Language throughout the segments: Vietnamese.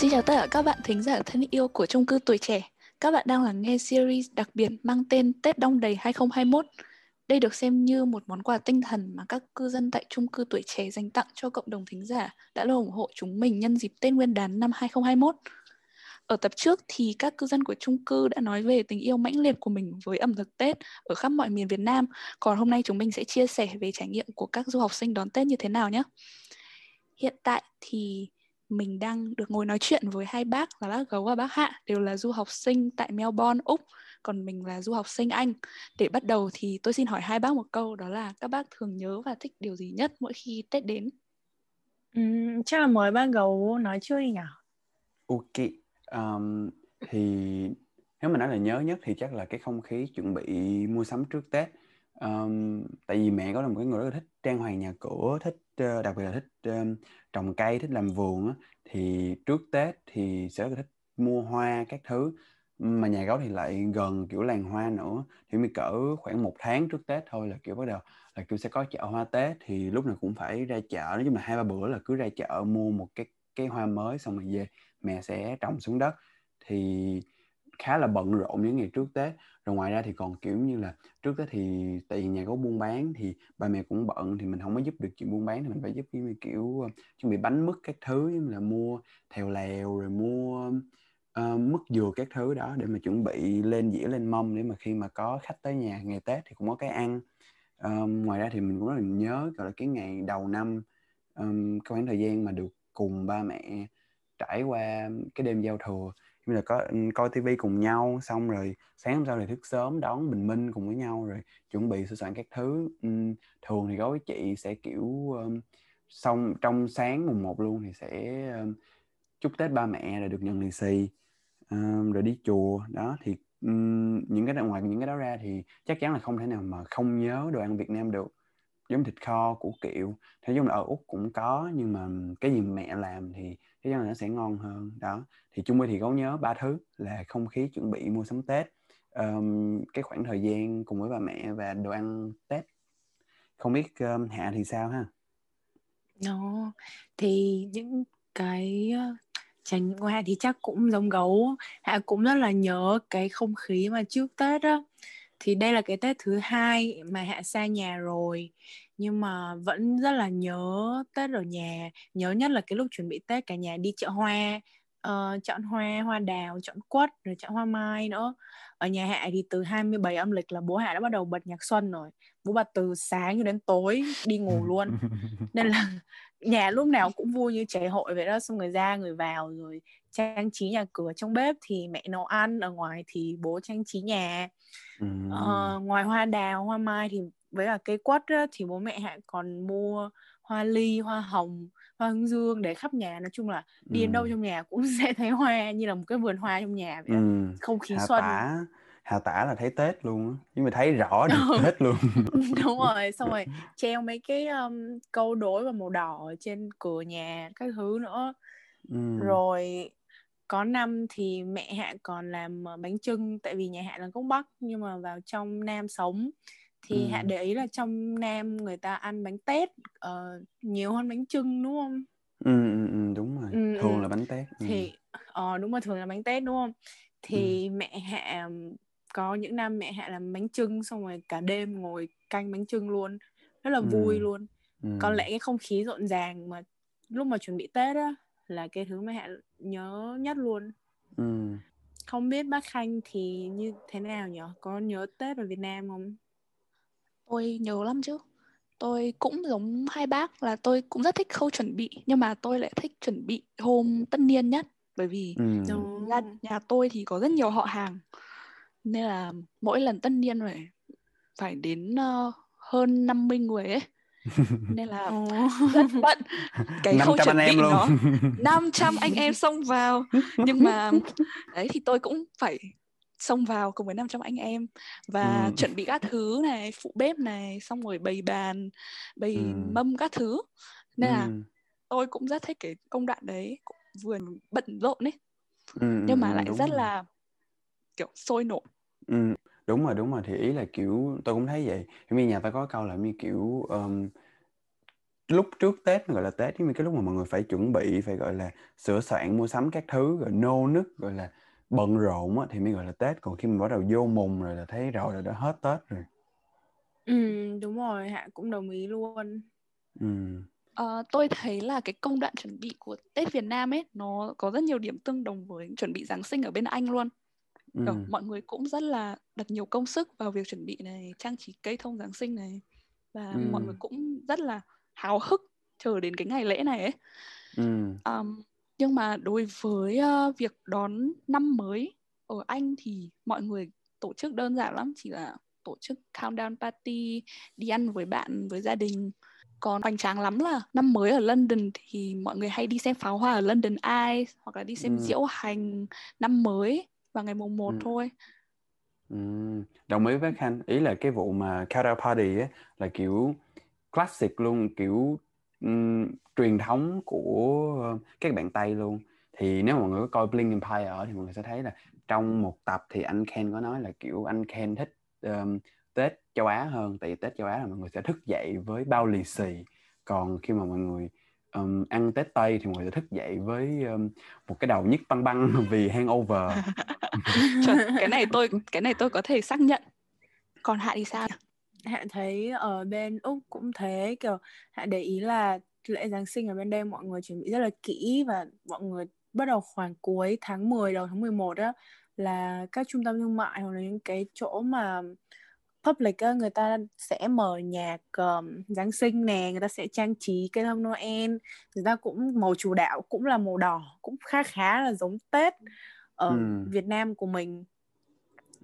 Xin chào tất cả các bạn thính giả thân yêu của chung cư tuổi trẻ. Các bạn đang lắng nghe series đặc biệt mang tên Tết Đông Đầy 2021. Đây được xem như một món quà tinh thần mà các cư dân tại chung cư tuổi trẻ dành tặng cho cộng đồng thính giả đã luôn ủng hộ chúng mình nhân dịp Tết Nguyên đán năm 2021. Ở tập trước thì các cư dân của chung cư đã nói về tình yêu mãnh liệt của mình với ẩm thực Tết ở khắp mọi miền Việt Nam. Còn hôm nay chúng mình sẽ chia sẻ về trải nghiệm của các du học sinh đón Tết như thế nào nhé. Hiện tại thì mình đang được ngồi nói chuyện với hai bác là bác Gấu và bác Hạ đều là du học sinh tại Melbourne, Úc còn mình là du học sinh Anh. Để bắt đầu thì tôi xin hỏi hai bác một câu đó là các bác thường nhớ và thích điều gì nhất mỗi khi Tết đến? Ừ, chắc là mời bác Gấu nói trước đi nhỉ? Ok, um, thì nếu mà nói là nhớ nhất thì chắc là cái không khí chuẩn bị mua sắm trước Tết um, tại vì mẹ có là một cái người rất là thích trang hoàng nhà cửa thích uh, đặc biệt là thích um, trồng cây thích làm vườn á, thì trước Tết thì sẽ rất là thích mua hoa các thứ. Mà nhà gấu thì lại gần kiểu làng hoa nữa thì mới cỡ khoảng một tháng trước Tết thôi là kiểu bắt đầu là kiểu sẽ có chợ hoa Tết thì lúc nào cũng phải ra chợ. Nói chung là hai ba bữa là cứ ra chợ mua một cái cái hoa mới xong rồi về mẹ sẽ trồng xuống đất. Thì khá là bận rộn những ngày trước Tết. Rồi ngoài ra thì còn kiểu như là trước Tết thì tại vì nhà có buôn bán thì ba mẹ cũng bận thì mình không có giúp được chuyện buôn bán thì mình phải giúp như kiểu ờ, chuẩn bị bánh mứt các thứ như là mua thèo lèo rồi mua uh, mứt dừa các thứ đó để mà chuẩn bị lên dĩa lên mâm để mà khi mà có khách tới nhà ngày Tết thì cũng có cái ăn. Um, ngoài ra thì mình cũng rất là nhớ gọi là cái ngày đầu năm um, cái khoảng thời gian mà được cùng ba mẹ trải qua cái đêm giao thừa như là có coi tivi cùng nhau, xong rồi sáng hôm sau thì thức sớm đón bình minh cùng với nhau rồi chuẩn bị sửa soạn các thứ. Thường thì có với chị sẽ kiểu xong trong sáng mùng một luôn thì sẽ chúc tết ba mẹ rồi được nhận lì xì rồi đi chùa. Đó, thì những cái ngoài những cái đó ra thì chắc chắn là không thể nào mà không nhớ đồ ăn Việt Nam được, giống thịt kho của kiệu thế giống là ở úc cũng có nhưng mà cái gì mẹ làm thì cái là nó sẽ ngon hơn. Đó thì chung quy thì có nhớ ba thứ là không khí chuẩn bị mua sắm tết um, cái khoảng thời gian cùng với bà mẹ và đồ ăn tết. Không biết um, hạ thì sao ha? Nó thì những cái trải nghiệm của hạ thì chắc cũng giống gấu. Hạ cũng rất là nhớ cái không khí mà trước tết á thì đây là cái Tết thứ hai mà Hạ xa nhà rồi. Nhưng mà vẫn rất là nhớ Tết ở nhà. Nhớ nhất là cái lúc chuẩn bị Tết cả nhà đi chợ hoa. Uh, chọn hoa hoa đào chọn quất rồi chọn hoa mai nữa. Ở nhà Hạ thì từ 27 âm lịch là bố Hạ đã bắt đầu bật nhạc xuân rồi. Bố bật từ sáng cho đến tối đi ngủ luôn. Nên là nhà lúc nào cũng vui như chảy hội vậy đó xong người ra người vào rồi trang trí nhà cửa trong bếp thì mẹ nấu ăn ở ngoài thì bố trang trí nhà. Mm. uh, ngoài hoa đào hoa mai thì với cả cây quất á, thì bố mẹ hạ còn mua hoa ly hoa hồng hoa hướng dương để khắp nhà. Nói chung là đi đến đâu trong nhà cũng sẽ thấy hoa như là một cái vườn hoa trong nhà vậy ừ. không khí xuân Hà tả là thấy Tết luôn á nhưng mà thấy rõ được ừ. Tết luôn đúng rồi xong rồi treo mấy cái um, câu đối và màu đỏ trên cửa nhà các thứ nữa ừ. rồi có năm thì mẹ hạ còn làm ờ, bánh trưng tại vì nhà hạ là gốc bắc nhưng mà vào trong nam sống thì ừ. hạ để ý là trong nam người ta ăn bánh tét uh, nhiều hơn bánh trưng đúng không ừ, ừ, ừ đúng rồi ừ, thường là bánh tét ừ. thì ờ đúng rồi thường là bánh tét đúng không thì ừ. mẹ hạ có những năm mẹ hạ làm bánh trưng xong rồi cả đêm ngồi canh bánh trưng luôn rất là ừ. vui luôn ừ. còn lẽ cái không khí rộn ràng mà lúc mà chuẩn bị tết á là cái thứ mà hạ nhớ nhất luôn ừ. không biết bác khanh thì như thế nào nhỉ có nhớ tết ở việt nam không tôi nhớ lắm chứ tôi cũng giống hai bác là tôi cũng rất thích khâu chuẩn bị nhưng mà tôi lại thích chuẩn bị hôm tất niên nhất bởi vì ừ. nhà, nhà tôi thì có rất nhiều họ hàng nên là mỗi lần tất niên phải phải đến uh, hơn 50 người ấy. Nên là rất bận. Cái khâu chuẩn bị nó 500 anh em xông vào. Nhưng mà đấy thì tôi cũng phải xông vào cùng với 500 anh em. Và ừ. chuẩn bị các thứ này phụ bếp này xong rồi bày bàn bày ừ. mâm các thứ. Nên ừ. là tôi cũng rất thích cái công đoạn đấy cũng vừa bận rộn ấy. Ừ, nhưng mà lại rất rồi. là kiểu sôi nổi ừ, đúng rồi đúng rồi thì ý là kiểu tôi cũng thấy vậy như nhà ta có câu là như kiểu um, lúc trước Tết gọi là Tết mà cái lúc mà mọi người phải chuẩn bị phải gọi là sửa soạn mua sắm các thứ rồi nô nức gọi là bận rộn á, thì mới gọi là Tết còn khi mà bắt đầu vô mùng rồi là thấy rồi là đã hết Tết rồi ừ đúng rồi hạ cũng đồng ý luôn ừ. Ờ, tôi thấy là cái công đoạn chuẩn bị của Tết Việt Nam ấy nó có rất nhiều điểm tương đồng với chuẩn bị Giáng sinh ở bên Anh luôn. Ừ. Kiểu mọi người cũng rất là đặt nhiều công sức vào việc chuẩn bị này, trang trí cây thông Giáng sinh này và Ừ. mọi người cũng rất là háo hức chờ đến cái ngày lễ này ấy. Ừ. Um, nhưng mà đối với ờ, việc đón năm mới ở Anh thì mọi người tổ chức đơn giản lắm, chỉ là tổ chức countdown party, đi ăn với bạn, với gia đình. Còn hoành tráng lắm là năm mới ở London thì mọi người hay đi xem pháo hoa ở London Eye hoặc là đi xem Ừ. diễu hành năm mới vào ngày mùng 1 Ừ. thôi. Ừ. Đồng ý với Khanh ý là cái vụ mà countdown party á là kiểu classic luôn kiểu ừm, truyền thống của ờ, các bạn Tây luôn thì nếu mà mọi người có coi Bling Empire thì mọi người sẽ thấy là trong một tập thì anh Ken có nói là kiểu anh Ken thích ờm, Tết châu Á hơn tại vì Tết châu Á là mọi người sẽ thức dậy với bao lì xì còn khi mà mọi người ờm, ăn Tết Tây thì mọi người sẽ thức dậy với ờm, một cái đầu nhức băng băng vì hangover Chuẩn, cái này tôi cái này tôi có thể xác nhận. Còn Hạ thì sao? hạ thấy ở bên úc cũng thế kiểu hạ để ý là lễ giáng sinh ở bên đây mọi người chuẩn bị rất là kỹ và mọi người bắt đầu khoảng cuối tháng 10 đầu tháng 11 đó là các trung tâm thương mại hoặc là những cái chỗ mà public á, người ta sẽ mở nhạc um, Giáng sinh nè người ta sẽ trang trí cây thông Noel người ta cũng màu chủ đạo cũng là màu đỏ cũng khá khá là giống Tết ở Ừ. Việt Nam của mình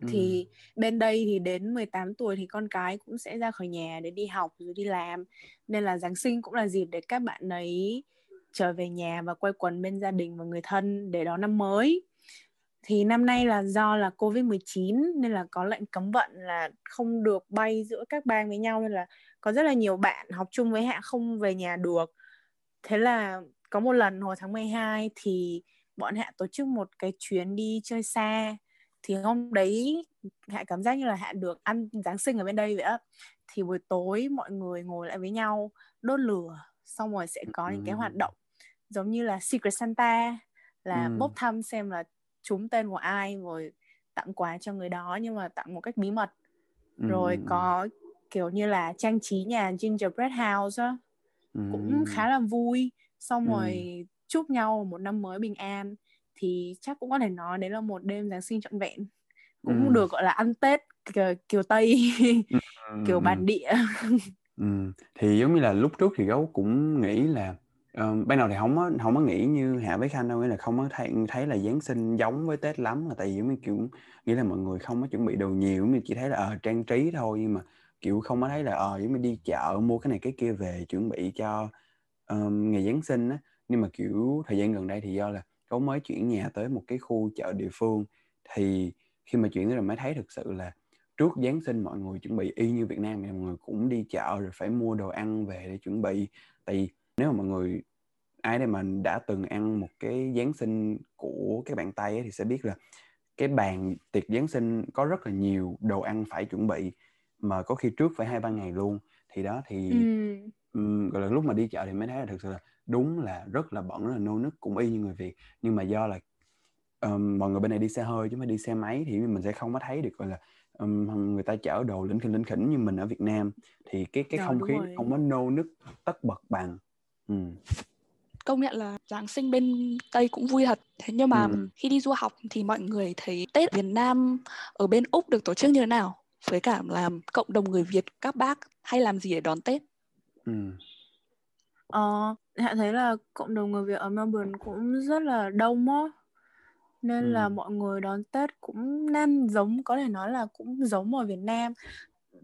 Ừ. thì bên đây thì đến 18 tuổi thì con cái cũng sẽ ra khỏi nhà để đi học rồi đi làm nên là Giáng sinh cũng là dịp để các bạn ấy trở về nhà và quây quần bên gia đình và người thân để đón năm mới thì năm nay là do là Covid-19 nên là có lệnh cấm vận là không được bay giữa các bang với nhau nên là có rất là nhiều bạn học chung với Hạ không về nhà được. Thế là có một lần hồi tháng 12 thì bọn Hạ tổ chức một cái chuyến đi chơi xa thì hôm đấy Hạ cảm giác như là Hạ được ăn Giáng sinh ở bên đây vậy á. Thì buổi tối mọi người ngồi lại với nhau đốt lửa xong rồi sẽ có những cái hoạt động giống như là Secret Santa là Ừ. bốc thăm xem là trúng tên của ai rồi tặng quà cho người đó nhưng mà tặng một cách bí mật Ừ, rồi ừ, ừ. có kiểu như là trang trí nhà gingerbread house á cũng Ừ. khá là vui xong Ừ. rồi chúc nhau một năm mới bình an thì chắc cũng có thể nói đấy là một đêm Giáng sinh trọn vẹn cũng Ừ. được gọi là ăn Tết kiểu, kiểu Tây Ừ, kiểu ừ. bản địa Ừ. Thì giống như là lúc trước thì gấu cũng nghĩ là ờ, ban đầu thì không có không có nghĩ như Hạ với Khanh đâu nghĩa là không có thấy thấy là Giáng sinh giống với Tết lắm là tại vì giống như kiểu nghĩ là mọi người không có chuẩn bị đồ nhiều giống như chỉ thấy là ờ, trang trí thôi nhưng mà kiểu không có thấy là ờ giống như đi chợ mua cái này cái kia về chuẩn bị cho ờm, ngày Giáng sinh á. Nhưng mà kiểu thời gian gần đây thì do là cấu mới chuyển nhà tới một cái khu chợ địa phương thì khi mà chuyển tới rồi mới thấy thực sự là trước Giáng sinh mọi người chuẩn bị y như Việt Nam thì mọi người cũng đi chợ rồi phải mua đồ ăn về để chuẩn bị. Tại vì nếu mà mọi người ai đây mà đã từng ăn một cái Giáng sinh của các bạn Tây ấy, thì sẽ biết là cái bàn tiệc Giáng sinh có rất là nhiều đồ ăn phải chuẩn bị mà có khi trước phải hai ba ngày luôn thì đó thì ừ. ừm, gọi là lúc mà đi chợ thì mới thấy là thực sự là đúng là rất là bận rất là nô nức cũng y như người Việt nhưng mà do là ờm, mọi người bên này đi xe hơi chứ phải đi xe máy thì mình sẽ không có thấy được gọi là ừm, người ta chở đồ lỉnh khỉnh lỉnh khỉnh như mình ở Việt Nam thì cái cái không khí rồi. không có nô nức tất bật bằng ừ. công nhận là Giáng sinh bên Tây cũng vui thật. Thế nhưng mà Ừ. khi đi du học thì mọi người thấy Tết Việt Nam ở bên Úc được tổ chức như thế nào? Với cả là cộng đồng người Việt các bác hay làm gì để đón Tết? Ừ. Ờ, Hạ thấy là cộng đồng người Việt ở Melbourne cũng rất là đông á nên Ừ. là mọi người đón Tết cũng nên giống có thể nói là cũng giống ở Việt Nam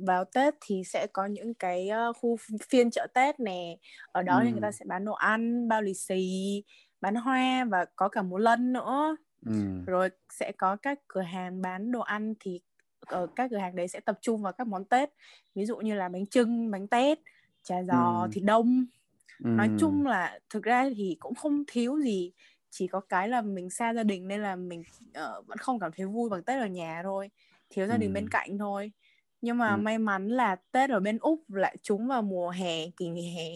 vào Tết thì sẽ có những cái ờ, khu phiên chợ Tết nè ở đó thì người ta Ừ. sẽ bán đồ ăn bao lì xì bán hoa và có cả múa lân nữa Ừ. rồi sẽ có các cửa hàng bán đồ ăn thì ở các cửa hàng đấy sẽ tập trung vào các món Tết ví dụ như là bánh trưng bánh tét chả giò Ừ. thịt đông nói Ừ. chung là thực ra thì cũng không thiếu gì chỉ có cái là mình xa gia đình nên là mình ờ, vẫn không cảm thấy vui bằng Tết ở nhà thôi thiếu gia đình Ừ. bên cạnh thôi nhưng mà Ừ. may mắn là Tết ở bên Úc lại trúng vào mùa hè kỳ nghỉ hè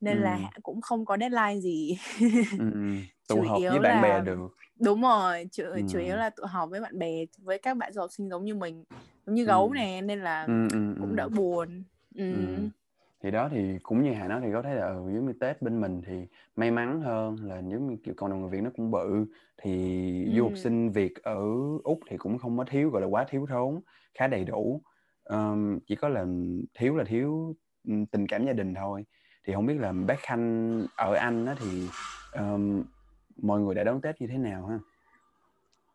nên Ừ. là cũng không có deadline gì ừ, ừ. tụ Chủ họp yếu với bạn bè là- được đúng rồi chủ, chủ Ừ. yếu là tụ họp với bạn bè với các bạn du học sinh giống như mình giống như gấu Ừ. nè nên là ừ, ừ, cũng ừ. đỡ buồn ừ. Ừ. thì đó thì cũng như Hà nói thì có thể là ừ, giống Tết bên mình thì may mắn hơn là giống như kiểu cộng đồng người Việt nó cũng bự thì du học Ừ. sinh Việt ở Úc thì cũng không có thiếu gọi là quá thiếu thốn khá đầy đủ Ờm, chỉ có là thiếu là thiếu tình cảm gia đình thôi thì không biết là bác Khanh ở Anh á thì ờm, mọi người đã đón Tết như thế nào ha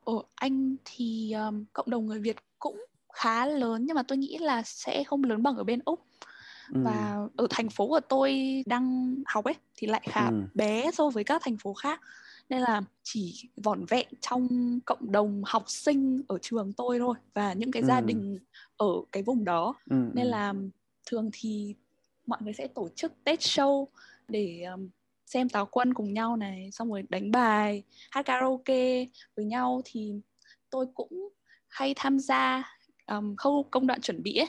Ở Anh thì um, cộng đồng người Việt cũng khá lớn nhưng mà tôi nghĩ là sẽ không lớn bằng ở bên Úc Ừ. và ở thành phố của tôi đang học ấy thì lại khá Ừ. bé so với các thành phố khác nên là chỉ vỏn vẹn trong cộng đồng học sinh ở trường tôi thôi và những cái gia Ừ. đình ở cái vùng đó ừ, nên ừ. là thường thì mọi người sẽ tổ chức Tết show để um, xem táo quân cùng nhau này xong rồi đánh bài hát karaoke với nhau thì tôi cũng hay tham gia um, khâu công đoạn chuẩn bị ấy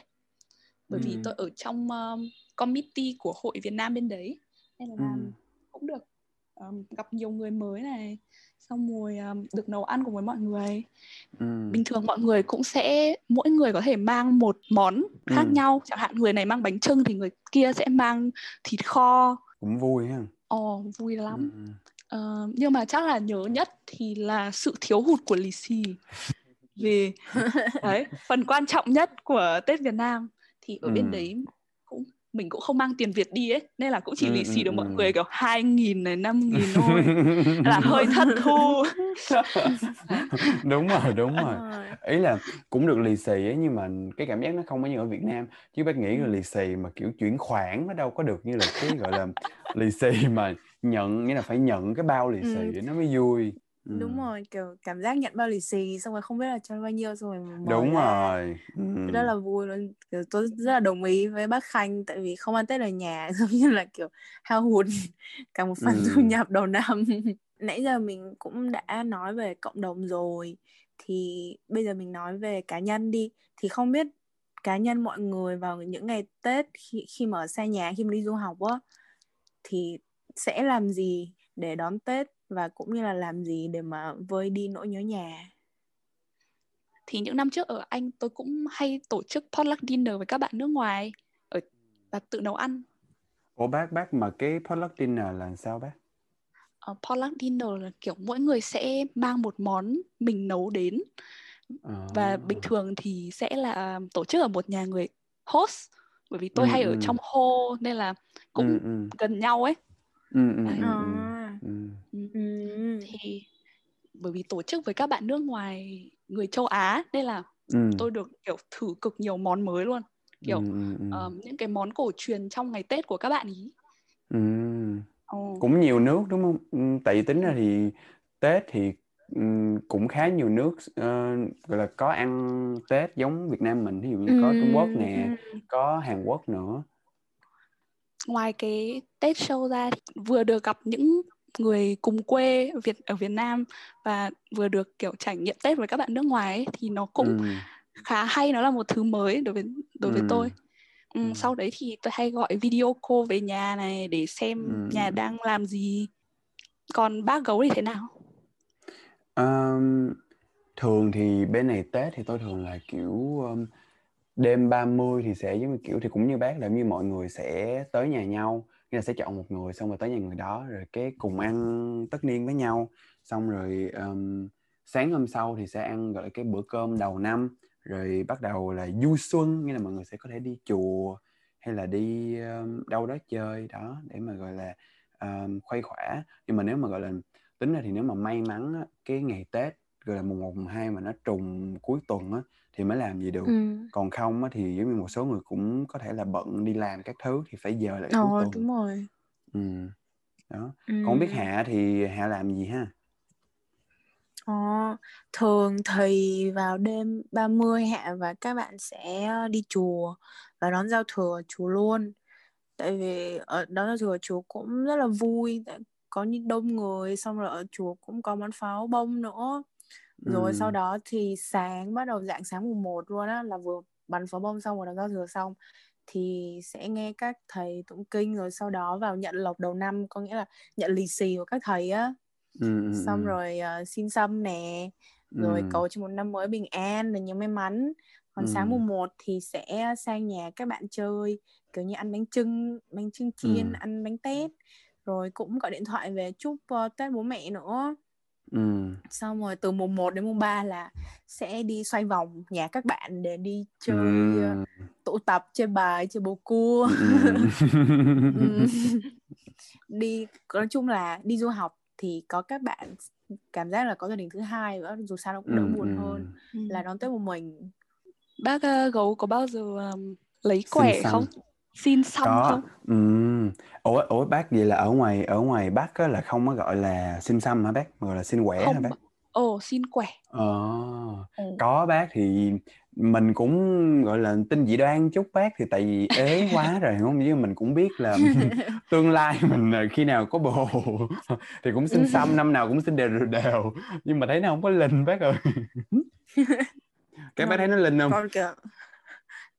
bởi vì Ừ. tôi ở trong um, committee của hội Việt Nam bên đấy nên là Ừ. cũng được um, gặp nhiều người mới này xong rồi um, được nấu ăn cùng với mọi người Ừ. bình thường mọi người cũng sẽ mỗi người có thể mang một món khác Ừ. nhau chẳng hạn người này mang bánh trưng thì người kia sẽ mang thịt kho cũng vui ha ồ vui lắm Ừ. Ờ, nhưng mà chắc là nhớ nhất thì là sự thiếu hụt của lì xì vì đấy phần quan trọng nhất của Tết Việt Nam thì ở Ừ. bên đấy mình cũng không mang tiền Việt đi ấy nên là cũng chỉ Ừ, lì xì ừ, được mọi ừ. người kiểu hai nghìn này năm nghìn thôi là hơi thất thu đúng rồi đúng rồi ý là cũng được lì xì ấy nhưng mà cái cảm giác nó không có như ở Việt Nam chứ bác nghĩ là Ừ. lì xì mà kiểu chuyển khoản nó đâu có được như là cái gọi là lì xì mà nhận nghĩa là phải nhận cái bao lì Ừ. xì để nó mới vui Ừ. đúng rồi kiểu cảm giác nhận bao lì xì xong rồi không biết là cho bao nhiêu xong rồi đúng ra. rồi ừ. rất là vui luôn kiểu tôi rất là đồng ý với bác Khanh tại vì không ăn Tết ở nhà giống như là kiểu hao hụt cả một phần Ừ. thu nhập đầu năm nãy giờ mình cũng đã nói về cộng đồng rồi thì bây giờ mình nói về cá nhân đi thì không biết cá nhân mọi người vào những ngày Tết khi khi mà ở xa nhà khi mà đi du học á thì sẽ làm gì để đón Tết và cũng như là làm gì để mà vơi đi nỗi nhớ nhà thì những năm trước ở Anh tôi cũng hay tổ chức potluck dinner với các bạn nước ngoài ở và tự nấu ăn Ủa bác bác mà cái potluck dinner là sao bác uh, potluck dinner là kiểu mỗi người sẽ mang một món mình nấu đến Ờ. và bình thường thì sẽ là tổ chức ở một nhà người host bởi vì tôi Ừ, hay ở ừ. trong hô nên là cũng ừ, ừ, gần nhau ấy ừ, ừ, Đấy. ừ, ừ, À. ừ. Ừ. thì bởi vì tổ chức với các bạn nước ngoài người châu Á nên là Ừ. tôi được kiểu thử cực nhiều món mới luôn kiểu ừ, ừ, ừ. um, những cái món cổ truyền trong ngày Tết của các bạn ý Ừ. Cũng nhiều nước đúng không Ừ, tại vì tính ra thì Tết thì ừ, cũng khá nhiều nước ờ, gọi là có ăn Tết giống Việt Nam mình ví dụ như có Trung Quốc nè có Hàn Quốc nữa ngoài cái Tết show ra vừa được gặp những người cùng quê Việt ở Việt Nam và vừa được kiểu trải nghiệm Tết với các bạn nước ngoài ấy, thì nó cũng Ừ. khá hay nó là một thứ mới đối với đối với Ừ. tôi ừ, Ừ. sau đấy thì tôi hay gọi video call về nhà này để xem Ừ. nhà đang làm gì còn bác gấu thì thế nào Ờm, thường thì bên này Tết thì tôi thường là kiểu um, đêm 30 thì sẽ giống như kiểu thì cũng như bác là như mọi người sẽ tới nhà nhau nghĩa là sẽ chọn một người xong rồi tới nhà người đó rồi cái cùng ăn tất niên với nhau. Xong rồi um, sáng hôm sau thì sẽ ăn gọi là cái bữa cơm đầu năm. Rồi bắt đầu là du xuân nghĩa là mọi người sẽ có thể đi chùa hay là đi um, đâu đó chơi đó để mà gọi là um, khuây khỏa. Nhưng mà nếu mà gọi là tính ra thì nếu mà may mắn cái ngày Tết gọi là mùng 1, mùng 2 mà nó trùng cuối tuần á thì mới làm gì được ừ. còn không á, thì giống như một số người cũng có thể là bận đi làm các thứ thì phải giờ lại cuối Ờ, tuần đúng rồi ừ. đó ừ. còn không biết Hạ thì Hạ làm gì ha Ờ, thường thì vào đêm 30 Hạ và các bạn sẽ đi chùa và đón giao thừa chùa luôn tại vì ở đón giao thừa chùa cũng rất là vui có những đông người xong rồi ở chùa cũng có bắn pháo bông nữa rồi Ừ. sau đó thì sáng bắt đầu dạng sáng mùng 1 luôn á là vừa bắn pháo bông xong rồi đón giao thừa xong thì sẽ nghe các thầy tụng kinh rồi sau đó vào nhận lộc đầu năm có nghĩa là nhận lì xì của các thầy á ừ, xong rồi uh, xin xăm nè rồi Ừ. cầu cho một năm mới bình an và nhiều may mắn còn sáng Ừ. mùng 1 thì sẽ sang nhà các bạn chơi kiểu như ăn bánh trưng bánh trưng chiên Ừ. ăn bánh tét rồi cũng gọi điện thoại về chúc ờ, tết bố mẹ nữa ừ. xong rồi từ mùng 1 đến mùng 3 là sẽ đi xoay vòng nhà các bạn để đi chơi Ừ. tụ tập chơi bài chơi bầu cua Ừ. Đi nói chung là đi du học thì có các bạn cảm giác là có gia đình thứ hai nữa dù sao nó cũng đỡ Ừ, buồn hơn Ừ. là đón tết một mình Bác ờ, gấu có bao giờ ờm, lấy quẻ không? Xin xăm có không? ừ. ủa ủa bác vậy là ở ngoài ở ngoài bác á là không có gọi là xin xăm hả bác mà gọi là xin quẻ hả Không. bác Ồ, xin quẻ. ờ ừ. có bác thì mình cũng gọi là tin dị đoan chút bác thì tại vì ế quá rồi không chứ mình cũng biết là tương lai mình là khi nào có bồ thì cũng xin xăm năm nào cũng xin đều đều, nhưng mà thấy nó không có linh bác ơi cái bác thấy nó linh không còn kiểu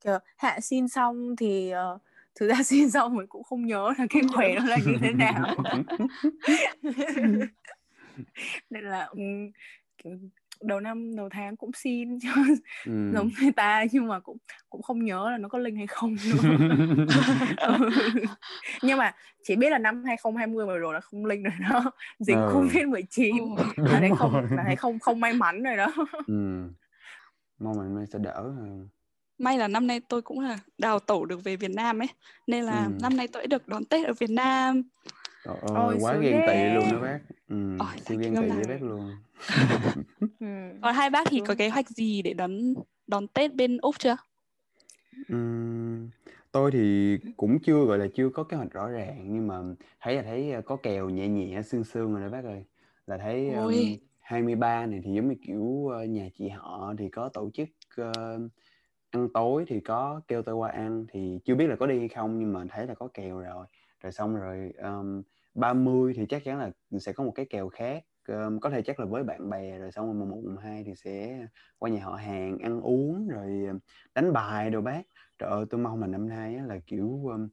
kiểu hạ xin xong thì ờ, thực ra xin xong mình cũng không nhớ là cái khỏe nó là như thế nào nên là đầu năm đầu tháng cũng xin cho ừ. giống người ta nhưng mà cũng cũng không nhớ là nó có linh hay không nữa Ừ. nhưng mà chỉ biết là năm 2020 vừa rồi là không linh rồi đó dịch Ừ. covid 19 Ồ. là không là thấy không không may mắn rồi đó ừ. mong mình sẽ đỡ hơn May là năm nay tôi cũng là đào tẩu được về Việt Nam ấy. Nên là Ừ. năm nay tôi đã được đón Tết ở Việt Nam. Trời Ôi, ơi, quá sướng ghen tị luôn đó bác. Ừ, Ôi, siêu thank ghen tị bác. với bác luôn. ừ. Còn hai bác thì có kế hoạch gì để đón đón Tết bên Úc chưa? Ừm, tôi thì cũng chưa gọi là chưa có kế hoạch rõ ràng nhưng mà thấy là thấy ờ, có kèo nhẹ nhẹ sương sương rồi đó bác ơi. Là thấy um, Ôi. 23 này thì giống như kiểu ờ, nhà chị họ thì có tổ chức ờ, ăn tối thì có kêu tôi qua ăn thì chưa biết là có đi hay không nhưng mà thấy là có kèo rồi. Rồi xong rồi um, 30 thì chắc chắn là sẽ có một cái kèo khác. Um, có thể chắc là với bạn bè rồi xong rồi mùng 1 mùng 2 thì sẽ qua nhà họ hàng ăn uống rồi đánh bài đồ bác. Trời ơi tôi mong là năm nay á, là kiểu um,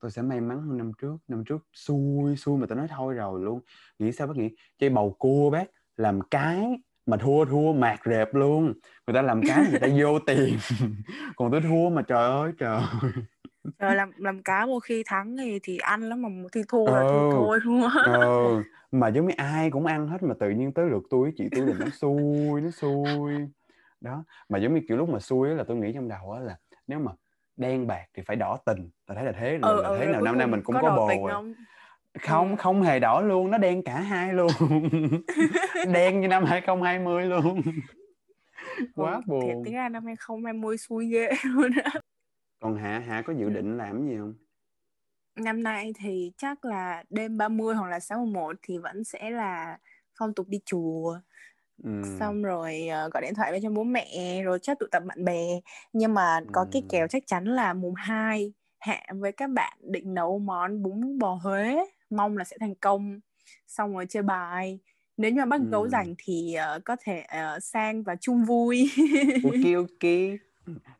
tôi sẽ may mắn hơn năm trước. Năm trước xui xui mà tôi nói thôi rồi luôn. Nghĩ sao bác nghĩ chơi bầu cua bác làm cái mà thua thua mạt rệp luôn. Người ta làm cái người ta vô tiền. Còn tôi thua mà trời ơi trời Rồi làm làm cá một khi thắng thì thì ăn lắm mà một khi thua là Ừ. thua thôi không? ờ, mà giống như ai cũng ăn hết mà tự nhiên tới lượt tôi chị tôi là nó xui nó xui. Đó. Mà giống như kiểu lúc mà xui là tôi nghĩ trong đầu á là nếu mà đen bạc thì phải đỏ tình. Tôi thấy là thế là, Ừ, là ừ, thế rồi nào năm nay mình cũng có có bồ rồi không? không Ừ. không hề đỏ luôn nó đen cả hai luôn đen như năm 2020 luôn quá Ừ, Thiệt buồn tính ra năm 2020 xui ghê luôn á. còn hạ hạ có dự định làm cái gì không Năm nay thì chắc là đêm 30 hoặc là sáng mùng 1 thì vẫn sẽ là phong tục đi chùa ừ. xong rồi ờ, gọi điện thoại về cho bố mẹ rồi chắc tụ tập bạn bè nhưng mà có cái Ừ. kèo chắc chắn là mùng 2 Hạ với các bạn định nấu món bún bò Huế mong là sẽ thành công xong rồi chơi bài nếu như mà gấu Ừ. rảnh thì ờ, có thể ờ, sang và chung vui ok ok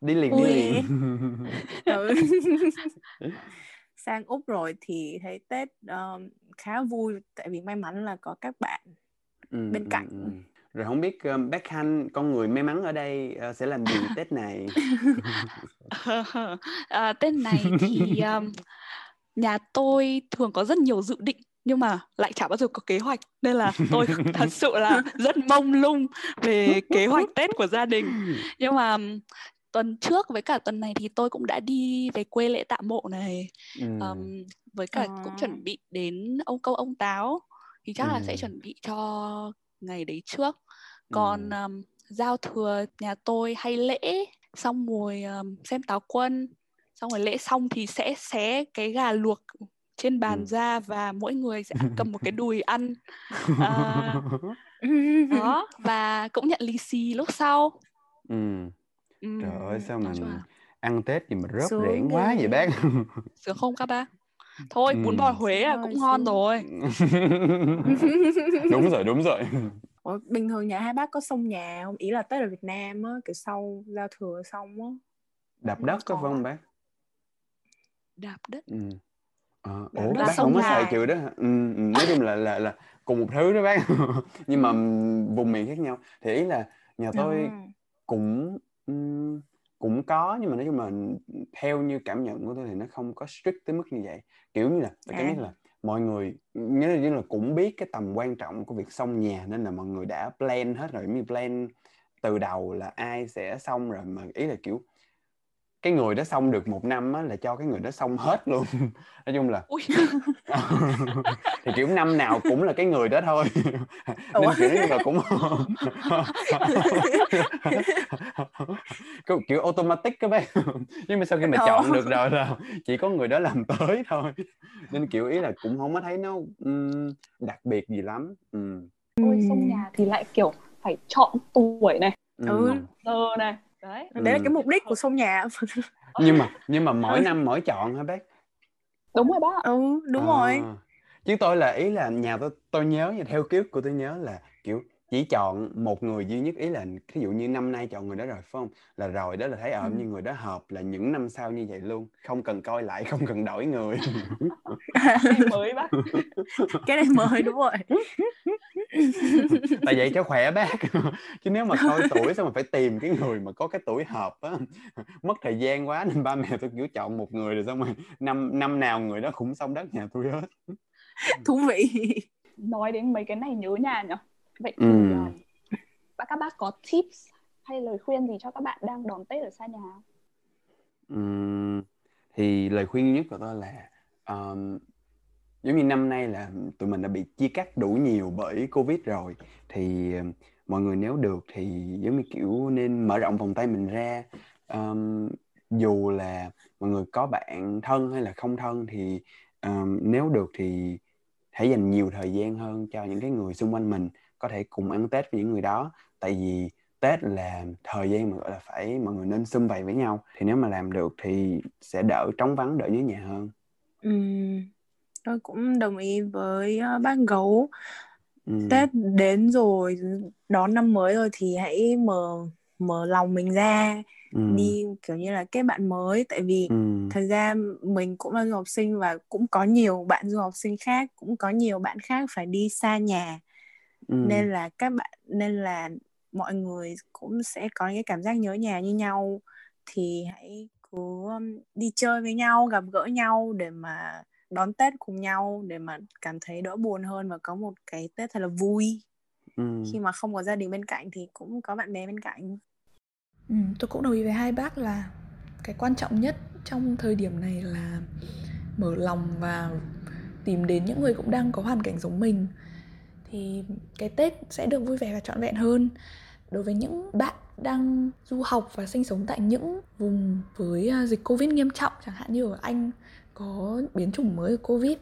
đi liền đi Ui. liền ừ. sang úc rồi thì thấy tết um, khá vui tại vì may mắn là có các bạn Ừ, bên ừ, cạnh. ừ. rồi không biết um, bác Khanh con người may mắn ở đây uh, sẽ làm gì Tết này à, Tết này thì um, nhà tôi thường có rất nhiều dự định nhưng mà lại chả bao giờ có kế hoạch nên là tôi thật sự là rất mông lung về kế hoạch Tết của gia đình nhưng mà tuần trước với cả tuần này thì tôi cũng đã đi về quê lễ tạ mộ này ừ. um, với cả cũng À. chuẩn bị đến ông câu ông táo thì chắc là sẽ Ừ. chuẩn bị cho ngày đấy trước còn Ừ. um, giao thừa nhà tôi hay lễ xong rồi um, xem táo quân xong rồi lễ xong thì sẽ xé cái gà luộc trên bàn Ừ. ra và mỗi người sẽ cầm một cái đùi ăn à, đó và cũng nhận lì xì lúc sau ừ. Ừm, Trời ơi sao mà ăn Tết gì mà rớp Sướng rẽn quá vậy bác sướng không các bác thôi bún bò Ừm. Huế là cũng ngon rồi đúng rồi đúng rồi Ủa, bình thường nhà hai bác có sông nhà không? Ý là Tết ở Việt Nam á, kiểu sau giao thừa xong á. đạp Ừ, đất có không bác đạp đất ừ. Đạp ủa đất bác không có xài chữ đó hả? ừ, ừ, nói chung là là là cùng một thứ đó bác nhưng mà Ừ. vùng miền khác nhau thì ý là nhà tôi Ờ. cũng ừm, cũng có nhưng mà nói chung là theo như cảm nhận của tôi thì nó không có strict tới mức như vậy kiểu như là tôi cảm À. giác là mọi người nghĩa là, như là cũng biết cái tầm quan trọng của việc xong nhà nên là mọi người đã plan hết rồi như plan từ đầu là ai sẽ xong rồi mà ý là kiểu cái người đó xong được một năm á, là cho cái người đó xong hết luôn. Nói chung là thì kiểu năm nào cũng là cái người đó thôi. Nên Ủa? kiểu chung là cũng kiểu, kiểu automatic các bác nhưng mà sau khi mà Ồ. chọn được rồi là chỉ có người đó làm tới thôi. Nên kiểu ý là cũng không có thấy nó ừm, đặc biệt gì lắm. Ừm, ôi xong nhà thì lại kiểu phải chọn tuổi này Ừ. giờ này đấy. Đấy là Ừ. cái mục đích của sông nhà. Nhưng mà nhưng mà mỗi năm mỗi chọn hả bác? Đúng rồi bác ừ đúng À, rồi. Chứ tôi là ý là nhà tôi tôi nhớ theo ký ức của tôi nhớ là kiểu chỉ chọn một người duy nhất ý là ví dụ như năm nay chọn người đó rồi phải không? Là rồi đó là thấy ở Ừ. như người đó hợp là những năm sau như vậy luôn không cần coi lại không cần đổi người. Cái mới bác cái này mới đúng rồi. Tại vậy cho khỏe bác. Chứ nếu mà coi tuổi xong mà phải tìm cái người mà có cái tuổi hợp á. Mất thời gian quá nên ba mẹ tôi kiểu chọn một người rồi xong rồi năm năm nào người đó cũng xong đất nhà tôi hết. Thú vị. Nói đến mấy cái này nhớ nhà nhỉ vậy thì Ừ. um, các các bác có tips hay lời khuyên gì cho các bạn đang đón Tết ở xa nhà không? Ừm, thì lời khuyên nhất của tôi là um, giống như năm nay là tụi mình đã bị chia cắt đủ nhiều bởi Covid rồi thì mọi người nếu được thì giống như kiểu nên mở rộng vòng tay mình ra um, dù là mọi người có bạn thân hay là không thân thì um, nếu được thì hãy dành nhiều thời gian hơn cho những cái người xung quanh mình có thể cùng ăn Tết với những người đó. Tại vì Tết là thời gian mà gọi là phải mọi người nên sum vầy với nhau. Thì nếu mà làm được thì sẽ đỡ trống vắng đỡ nhớ nhà hơn. Ừm, tôi cũng đồng ý với ờ, bác gấu. Ừm, Tết đến rồi đón năm mới rồi thì hãy mở mở lòng mình ra. Ừm, đi kiểu như là kết bạn mới. Tại vì ừm, thật ra mình cũng là du học sinh và cũng có nhiều bạn du học sinh khác cũng có nhiều bạn khác phải đi xa nhà ừm, nên là các bạn nên là mọi người cũng sẽ có những cái cảm giác nhớ nhà như nhau. Thì hãy cứ um, đi chơi với nhau gặp gỡ nhau để mà đón Tết cùng nhau để mà cảm thấy đỡ buồn hơn và có một cái Tết thật là vui. Ừm, khi mà không có gia đình bên cạnh thì cũng có bạn bè bên cạnh. Ừ, tôi cũng đồng ý với hai bác là cái quan trọng nhất trong thời điểm này là mở lòng và tìm đến những người cũng đang có hoàn cảnh giống mình thì cái Tết sẽ được vui vẻ và trọn vẹn hơn. Đối với những bạn đang du học và sinh sống tại những vùng với à, dịch Covid nghiêm trọng, chẳng hạn như ở Anh có biến chủng mới của Covid,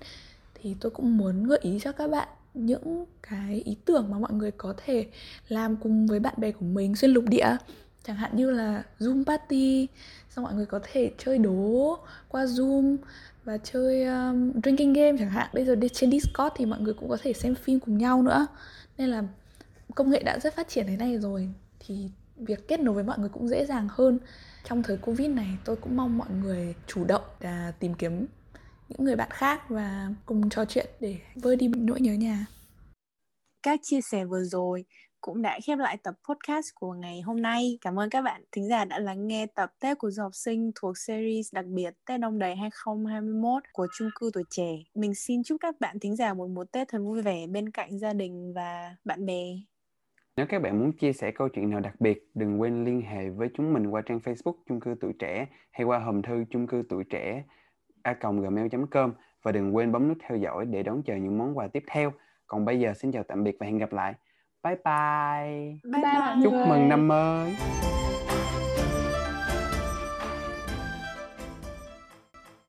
thì tôi cũng muốn gợi ý cho các bạn những cái ý tưởng mà mọi người có thể làm cùng với bạn bè của mình xuyên lục địa chẳng hạn như là Zoom party xong mọi người có thể chơi đố qua Zoom và chơi um, drinking game chẳng hạn. Bây giờ đi trên Discord thì mọi người cũng có thể xem phim cùng nhau nữa. Nên là công nghệ đã rất phát triển thế này rồi thì việc kết nối với mọi người cũng dễ dàng hơn. Trong thời Covid này tôi cũng mong mọi người chủ động là tìm kiếm những người bạn khác và cùng trò chuyện để vơi đi nỗi nhớ nhà. Các chia sẻ vừa rồi cũng đã khép lại tập podcast của ngày hôm nay. Cảm ơn các bạn thính giả đã lắng nghe tập Tết của du học sinh thuộc series đặc biệt Tết Đông Đầy 2021 của chung cư tuổi trẻ. Mình xin chúc các bạn thính giả một mùa Tết thật vui vẻ bên cạnh gia đình và bạn bè. Nếu các bạn muốn chia sẻ câu chuyện nào đặc biệt, đừng quên liên hệ với chúng mình qua trang Facebook chung cư tuổi trẻ hay qua hòm thư chung cư tuổi trẻ a gmail.com và đừng quên bấm nút theo dõi để đón chờ những món quà tiếp theo. Còn bây giờ xin chào tạm biệt và hẹn gặp lại. Bye bye. Bye Bye Chúc mừng năm mới.